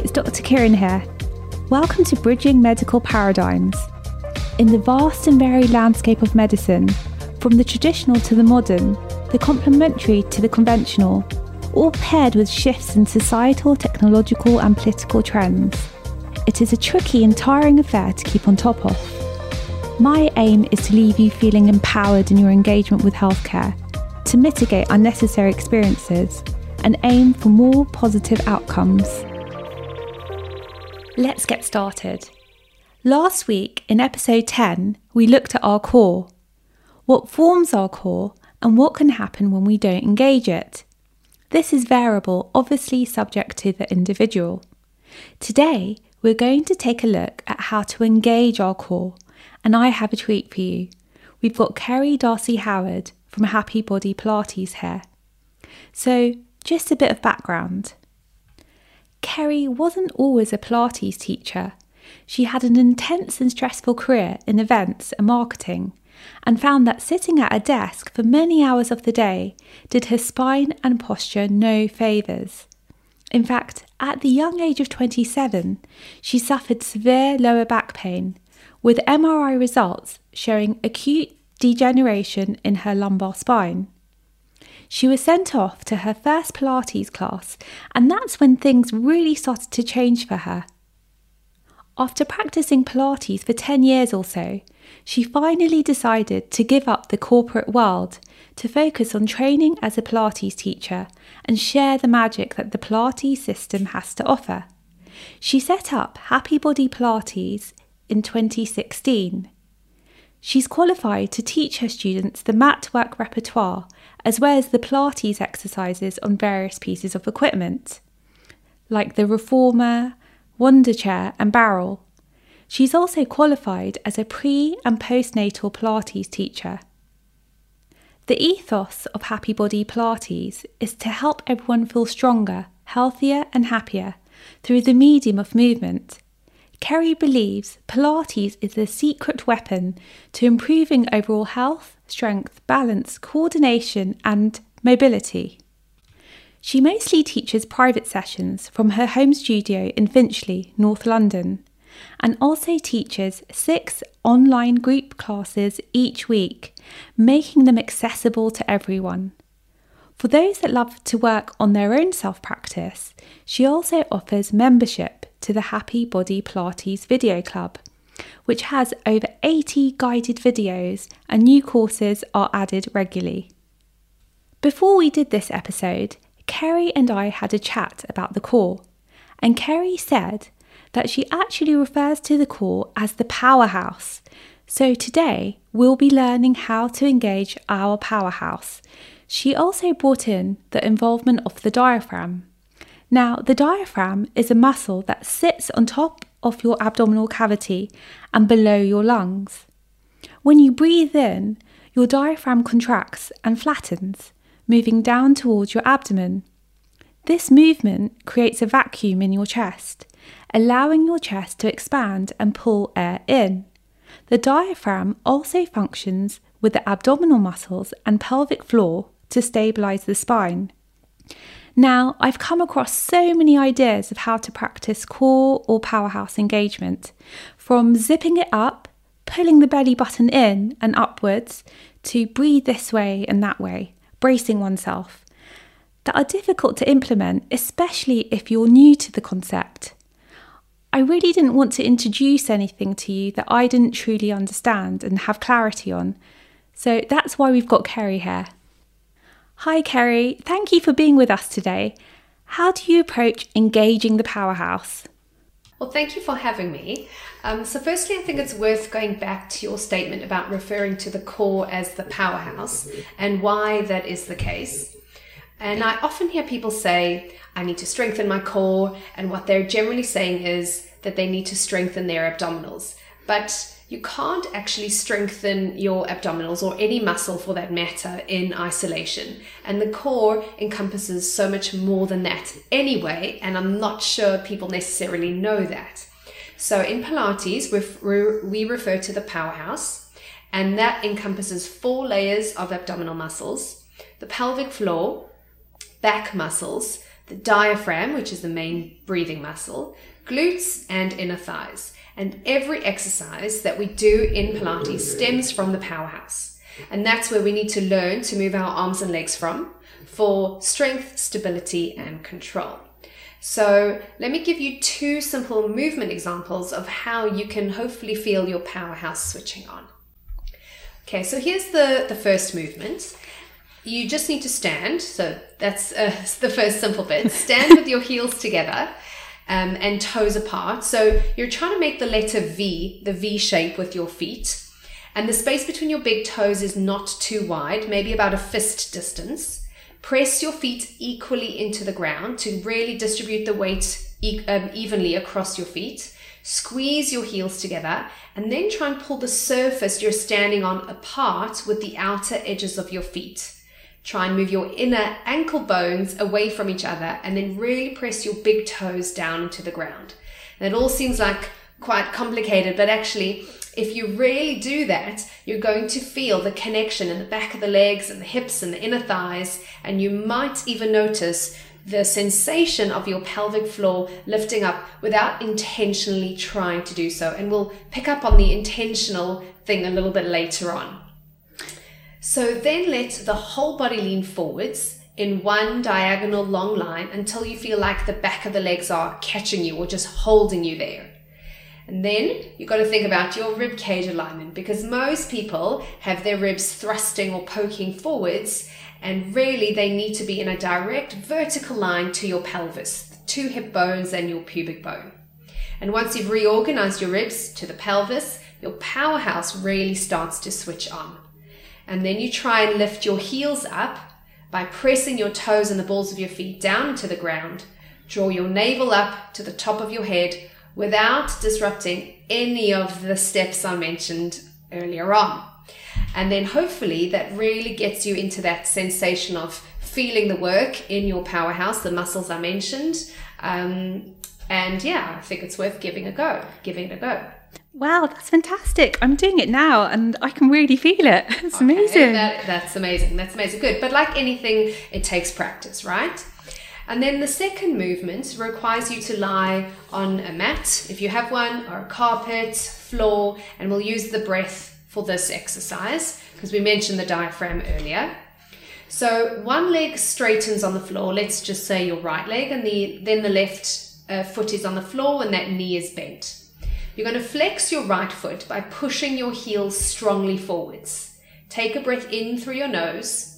it's Dr. Kirren here. Welcome to Bridging Medical Paradigms. In the vast and varied landscape of medicine, from the traditional to the modern, the complementary to the conventional, all paired with shifts in societal, technological, and political trends, it is a tricky and tiring affair to keep on top of. My aim is to leave you feeling empowered in your engagement with healthcare, to mitigate unnecessary experiences, and aim for more positive outcomes. Let's get started. Last week, in episode 10, we looked at our core. What forms our core and what can happen when we don't engage it. This is variable, obviously subject to the individual. Today, we're going to take a look at how to engage our core, and I have a tweet for you. We've got Kerry D'arcy Howard from Happy Body Pilates here. So, just a bit of background. Kerry wasn't always a Pilates teacher. She had an intense and stressful career in events and marketing, and found that sitting at a desk for many hours of the day did her spine and posture no favours. In fact, at the young age of 27, she suffered severe lower back pain, with MRI results showing acute degeneration in her lumbar spine. She was sent off to her first Pilates class, and that's when things really started to change for her. After practicing Pilates for 10 years or so, she finally decided to give up the corporate world to focus on training as a Pilates teacher and share the magic that the Pilates system has to offer. She set up Happy Body Pilates in 2016. She's qualified to teach her students the mat work repertoire as well as the Pilates exercises on various pieces of equipment, like the Reformer, Wonder Chair, and Barrel. She's also qualified as a pre and postnatal Pilates teacher. The ethos of Happy Body Pilates is to help everyone feel stronger, healthier, and happier through the medium of movement. Kerry believes Pilates is the secret weapon to improving overall health, strength, balance, coordination, and mobility. She mostly teaches private sessions from her home studio in Finchley, North London, and also teaches six online group classes each week, making them accessible to everyone. For those that love to work on their own self practice, she also offers membership to the Happy Body Pilates Video Club, which has over 80 guided videos and new courses are added regularly. Before we did this episode, Kerry and I had a chat about the core, and Kerry said that she actually refers to the core as the powerhouse. So today we'll be learning how to engage our powerhouse. She also brought in the involvement of the diaphragm. Now, the diaphragm is a muscle that sits on top of your abdominal cavity and below your lungs. When you breathe in, your diaphragm contracts and flattens, moving down towards your abdomen. This movement creates a vacuum in your chest, allowing your chest to expand and pull air in. The diaphragm also functions with the abdominal muscles and pelvic floor to stabilize the spine. Now, I've come across so many ideas of how to practice core or powerhouse engagement, from zipping it up, pulling the belly button in and upwards, to breathe this way and that way, bracing oneself, that are difficult to implement, especially if you're new to the concept. I really didn't want to introduce anything to you that I didn't truly understand and have clarity on, so that's why we've got Kerry here. Hi, Kerry. Thank you for being with us today. How do you approach engaging the powerhouse? Well, thank you for having me. Um, so, firstly, I think it's worth going back to your statement about referring to the core as the powerhouse and why that is the case. And I often hear people say, I need to strengthen my core, and what they're generally saying is that they need to strengthen their abdominals. But you can't actually strengthen your abdominals or any muscle for that matter in isolation. And the core encompasses so much more than that anyway, and I'm not sure people necessarily know that. So in Pilates, we refer to the powerhouse, and that encompasses four layers of abdominal muscles the pelvic floor, back muscles, the diaphragm, which is the main breathing muscle, glutes, and inner thighs. And every exercise that we do in Pilates stems from the powerhouse. And that's where we need to learn to move our arms and legs from for strength, stability, and control. So, let me give you two simple movement examples of how you can hopefully feel your powerhouse switching on. Okay, so here's the, the first movement. You just need to stand. So, that's uh, the first simple bit. Stand with your heels together. Um, and toes apart. So you're trying to make the letter V, the V shape with your feet. And the space between your big toes is not too wide, maybe about a fist distance. Press your feet equally into the ground to really distribute the weight e- um, evenly across your feet. Squeeze your heels together and then try and pull the surface you're standing on apart with the outer edges of your feet. Try and move your inner ankle bones away from each other and then really press your big toes down into the ground. And it all seems like quite complicated, but actually, if you really do that, you're going to feel the connection in the back of the legs and the hips and the inner thighs, and you might even notice the sensation of your pelvic floor lifting up without intentionally trying to do so. And we'll pick up on the intentional thing a little bit later on. So then let the whole body lean forwards in one diagonal long line until you feel like the back of the legs are catching you or just holding you there. And then you've got to think about your rib cage alignment because most people have their ribs thrusting or poking forwards, and really they need to be in a direct vertical line to your pelvis, the two hip bones and your pubic bone. And once you've reorganized your ribs to the pelvis, your powerhouse really starts to switch on. And then you try and lift your heels up by pressing your toes and the balls of your feet down to the ground. Draw your navel up to the top of your head without disrupting any of the steps I mentioned earlier on. And then hopefully that really gets you into that sensation of feeling the work in your powerhouse, the muscles I mentioned. Um, and yeah, I think it's worth giving a go, giving it a go. Wow, that's fantastic. I'm doing it now and I can really feel it. It's okay, amazing. That, that's amazing. That's amazing. Good. But like anything, it takes practice, right? And then the second movement requires you to lie on a mat, if you have one, or a carpet, floor, and we'll use the breath for this exercise because we mentioned the diaphragm earlier. So one leg straightens on the floor, let's just say your right leg, and the, then the left uh, foot is on the floor and that knee is bent. You're going to flex your right foot by pushing your heels strongly forwards. Take a breath in through your nose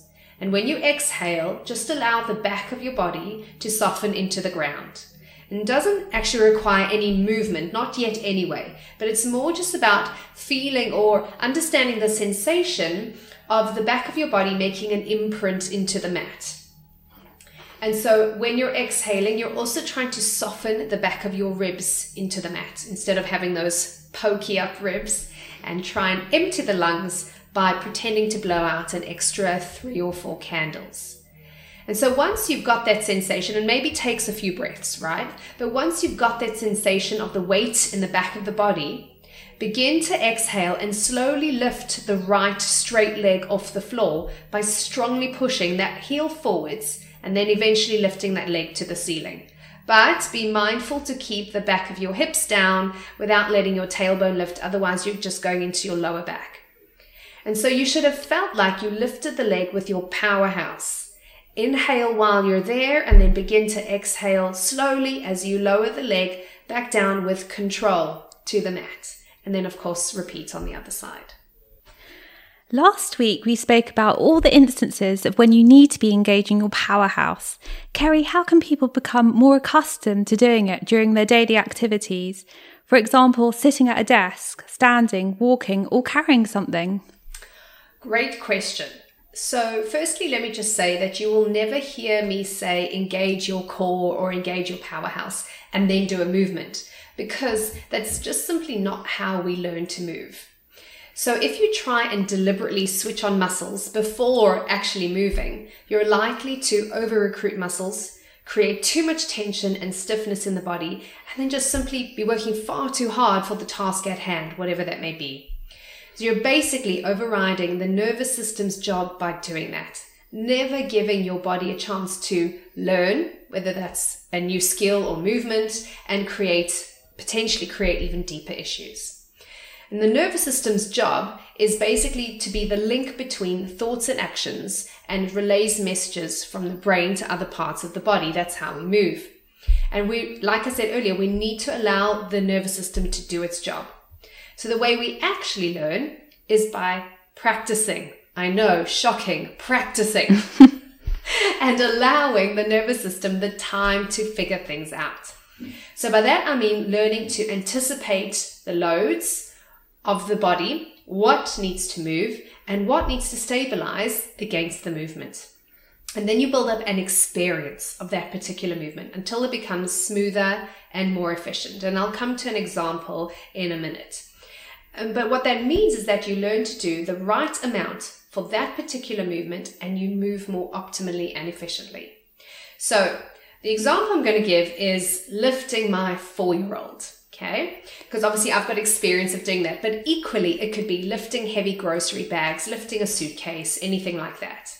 and when you exhale, just allow the back of your body to soften into the ground. And doesn't actually require any movement, not yet anyway, but it's more just about feeling or understanding the sensation of the back of your body making an imprint into the mat. And so when you're exhaling, you're also trying to soften the back of your ribs into the mat instead of having those pokey up ribs and try and empty the lungs by pretending to blow out an extra three or four candles. And so once you've got that sensation, and maybe takes a few breaths, right? But once you've got that sensation of the weight in the back of the body, begin to exhale and slowly lift the right straight leg off the floor by strongly pushing that heel forwards and then eventually lifting that leg to the ceiling. But be mindful to keep the back of your hips down without letting your tailbone lift, otherwise, you're just going into your lower back. And so you should have felt like you lifted the leg with your powerhouse. Inhale while you're there and then begin to exhale slowly as you lower the leg back down with control to the mat. And then, of course, repeat on the other side. Last week, we spoke about all the instances of when you need to be engaging your powerhouse. Kerry, how can people become more accustomed to doing it during their daily activities? For example, sitting at a desk, standing, walking, or carrying something? Great question. So, firstly, let me just say that you will never hear me say engage your core or engage your powerhouse and then do a movement because that's just simply not how we learn to move. So, if you try and deliberately switch on muscles before actually moving, you're likely to over recruit muscles, create too much tension and stiffness in the body, and then just simply be working far too hard for the task at hand, whatever that may be. So you're basically overriding the nervous system's job by doing that. never giving your body a chance to learn, whether that's a new skill or movement, and create, potentially create even deeper issues. And the nervous system's job is basically to be the link between thoughts and actions and relays messages from the brain to other parts of the body. That's how we move. And we, like I said earlier, we need to allow the nervous system to do its job. So the way we actually learn is by practicing. I know, shocking, practicing. and allowing the nervous system the time to figure things out. So by that I mean learning to anticipate the loads of the body, what needs to move, and what needs to stabilize against the movement. And then you build up an experience of that particular movement until it becomes smoother and more efficient. And I'll come to an example in a minute. Um, but what that means is that you learn to do the right amount for that particular movement and you move more optimally and efficiently. So the example I'm going to give is lifting my four year old. Okay. Because obviously I've got experience of doing that, but equally it could be lifting heavy grocery bags, lifting a suitcase, anything like that.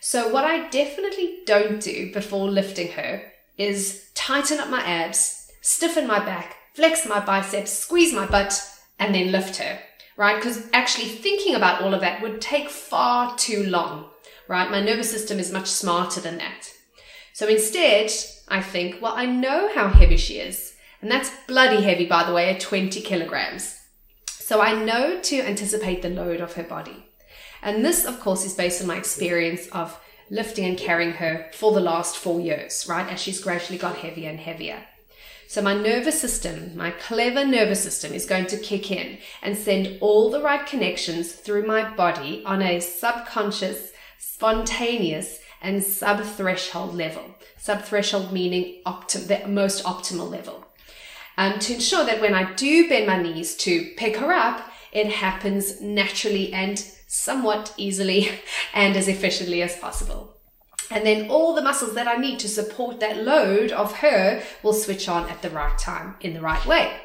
So, what I definitely don't do before lifting her is tighten up my abs, stiffen my back, flex my biceps, squeeze my butt, and then lift her, right? Because actually thinking about all of that would take far too long, right? My nervous system is much smarter than that. So instead, I think, well, I know how heavy she is. And that's bloody heavy, by the way, at 20 kilograms. So I know to anticipate the load of her body. And this, of course, is based on my experience of lifting and carrying her for the last four years, right? As she's gradually got heavier and heavier. So my nervous system, my clever nervous system is going to kick in and send all the right connections through my body on a subconscious, spontaneous, and sub-threshold level. Sub-threshold meaning optim- the most optimal level. Um, to ensure that when I do bend my knees to pick her up, it happens naturally and somewhat easily and as efficiently as possible. And then all the muscles that I need to support that load of her will switch on at the right time in the right way.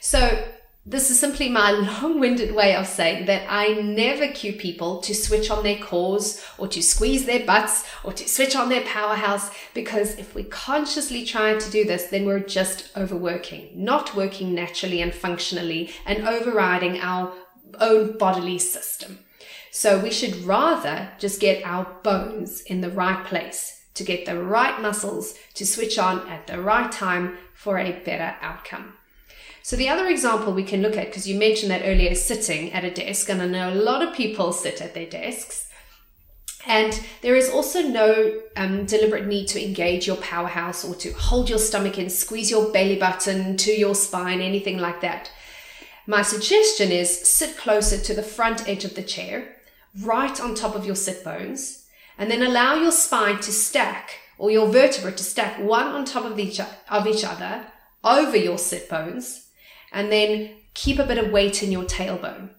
So this is simply my long-winded way of saying that I never cue people to switch on their cores or to squeeze their butts or to switch on their powerhouse because if we consciously try to do this, then we're just overworking, not working naturally and functionally and overriding our own bodily system. So we should rather just get our bones in the right place to get the right muscles to switch on at the right time for a better outcome. So the other example we can look at, because you mentioned that earlier, is sitting at a desk, and I know a lot of people sit at their desks. And there is also no um, deliberate need to engage your powerhouse or to hold your stomach in, squeeze your belly button to your spine, anything like that. My suggestion is sit closer to the front edge of the chair right on top of your sit bones, and then allow your spine to stack or your vertebrae to stack one on top of each, of each other over your sit bones, and then keep a bit of weight in your tailbone.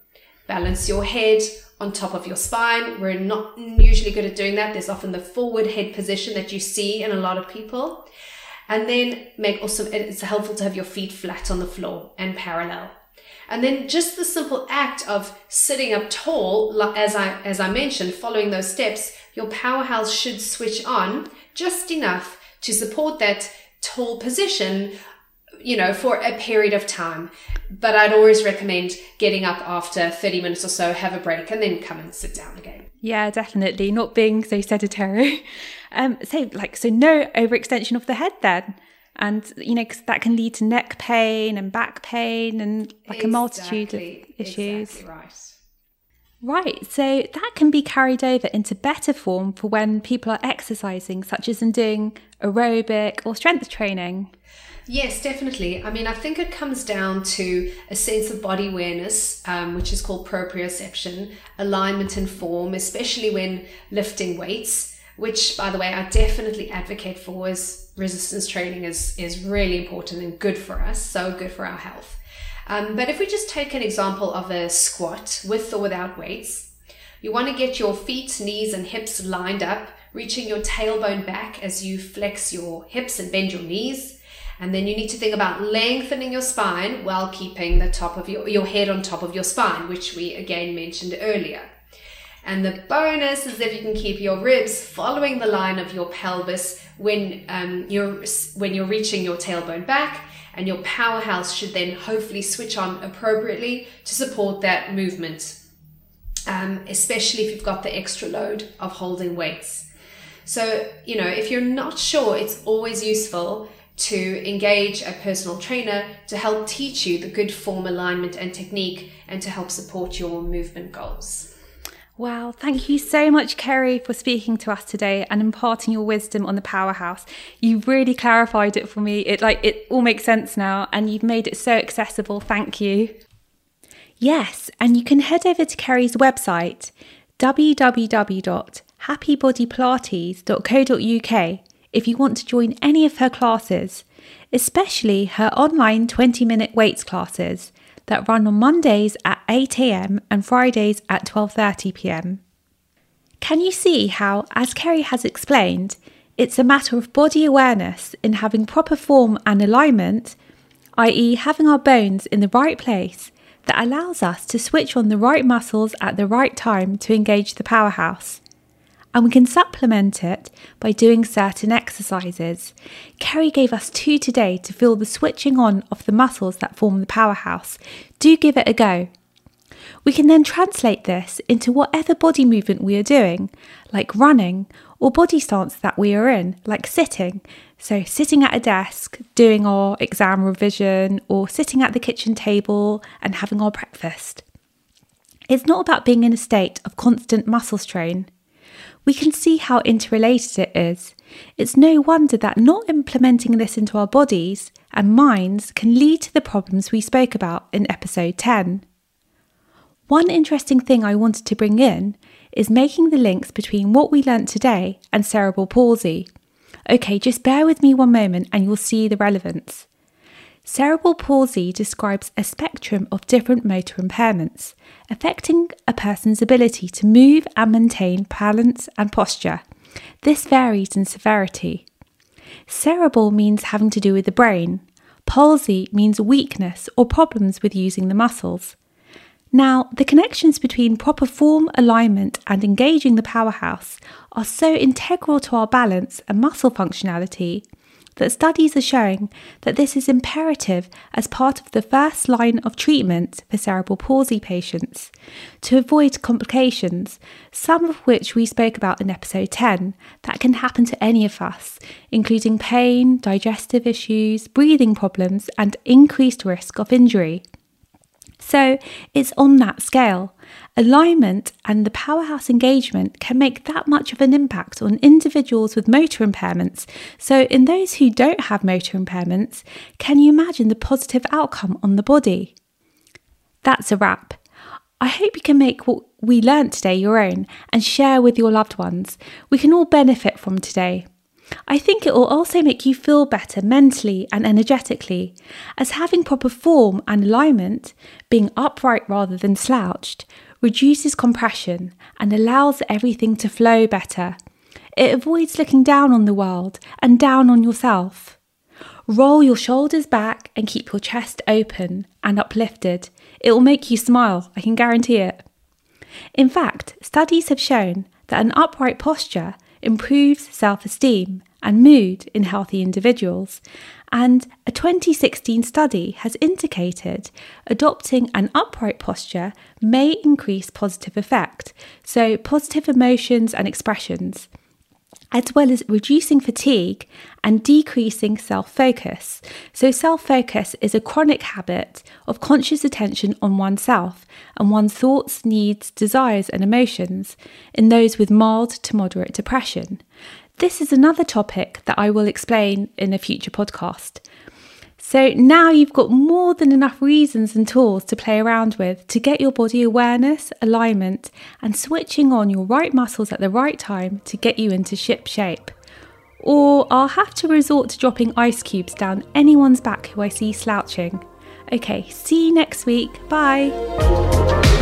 Balance your head on top of your spine. We're not usually good at doing that. There's often the forward head position that you see in a lot of people. And then make also, it's helpful to have your feet flat on the floor and parallel. And then just the simple act of sitting up tall, as I, as I mentioned, following those steps, your powerhouse should switch on just enough to support that tall position, you know, for a period of time. But I'd always recommend getting up after 30 minutes or so, have a break, and then come and sit down again. Yeah, definitely. Not being so sedentary. Um, so like, so no overextension of the head then and you know cause that can lead to neck pain and back pain and like exactly, a multitude of issues exactly right Right, so that can be carried over into better form for when people are exercising, such as in doing aerobic or strength training. Yes, definitely. I mean, I think it comes down to a sense of body awareness, um, which is called proprioception, alignment and form, especially when lifting weights which by the way I definitely advocate for as resistance training is is really important and good for us, so good for our health. Um, but if we just take an example of a squat with or without weights, you want to get your feet, knees, and hips lined up, reaching your tailbone back as you flex your hips and bend your knees. And then you need to think about lengthening your spine while keeping the top of your, your head on top of your spine, which we again mentioned earlier. And the bonus is if you can keep your ribs following the line of your pelvis when um, you're when you're reaching your tailbone back, and your powerhouse should then hopefully switch on appropriately to support that movement, um, especially if you've got the extra load of holding weights. So, you know, if you're not sure, it's always useful to engage a personal trainer to help teach you the good form alignment and technique and to help support your movement goals. Wow, thank you so much, Kerry, for speaking to us today and imparting your wisdom on the powerhouse. You've really clarified it for me. It like it all makes sense now and you've made it so accessible. Thank you. Yes, and you can head over to Kerry's website www.happybodypilates.co.uk if you want to join any of her classes, especially her online 20 minute weights classes that run on Mondays at 8am and Fridays at 12.30pm. Can you see how, as Kerry has explained, it's a matter of body awareness in having proper form and alignment, i.e., having our bones in the right place, that allows us to switch on the right muscles at the right time to engage the powerhouse and we can supplement it by doing certain exercises. Kerry gave us two today to feel the switching on of the muscles that form the powerhouse. Do give it a go. We can then translate this into whatever body movement we are doing, like running, or body stance that we are in, like sitting. So, sitting at a desk, doing our exam revision, or sitting at the kitchen table and having our breakfast. It's not about being in a state of constant muscle strain we can see how interrelated it is. It's no wonder that not implementing this into our bodies and minds can lead to the problems we spoke about in episode 10. One interesting thing I wanted to bring in is making the links between what we learnt today and cerebral palsy. Okay, just bear with me one moment and you'll see the relevance. Cerebral palsy describes a spectrum of different motor impairments, affecting a person's ability to move and maintain balance and posture. This varies in severity. Cerebral means having to do with the brain. Palsy means weakness or problems with using the muscles. Now, the connections between proper form, alignment, and engaging the powerhouse are so integral to our balance and muscle functionality that studies are showing that this is imperative as part of the first line of treatment for cerebral palsy patients to avoid complications, some of which we spoke about in episode 10, that can happen to any of us, including pain, digestive issues, breathing problems, and increased risk of injury. So it's on that scale. Alignment and the powerhouse engagement can make that much of an impact on individuals with motor impairments. So, in those who don't have motor impairments, can you imagine the positive outcome on the body? That's a wrap. I hope you can make what we learned today your own and share with your loved ones. We can all benefit from today. I think it will also make you feel better mentally and energetically, as having proper form and alignment, being upright rather than slouched, reduces compression and allows everything to flow better. It avoids looking down on the world and down on yourself. Roll your shoulders back and keep your chest open and uplifted. It will make you smile, I can guarantee it. In fact, studies have shown that an upright posture improves self esteem and mood in healthy individuals. And a 2016 study has indicated adopting an upright posture may increase positive effect, so positive emotions and expressions as well as reducing fatigue and decreasing self focus. So, self focus is a chronic habit of conscious attention on oneself and one's thoughts, needs, desires, and emotions in those with mild to moderate depression. This is another topic that I will explain in a future podcast. So now you've got more than enough reasons and tools to play around with to get your body awareness, alignment, and switching on your right muscles at the right time to get you into ship shape. Or I'll have to resort to dropping ice cubes down anyone's back who I see slouching. Okay, see you next week. Bye.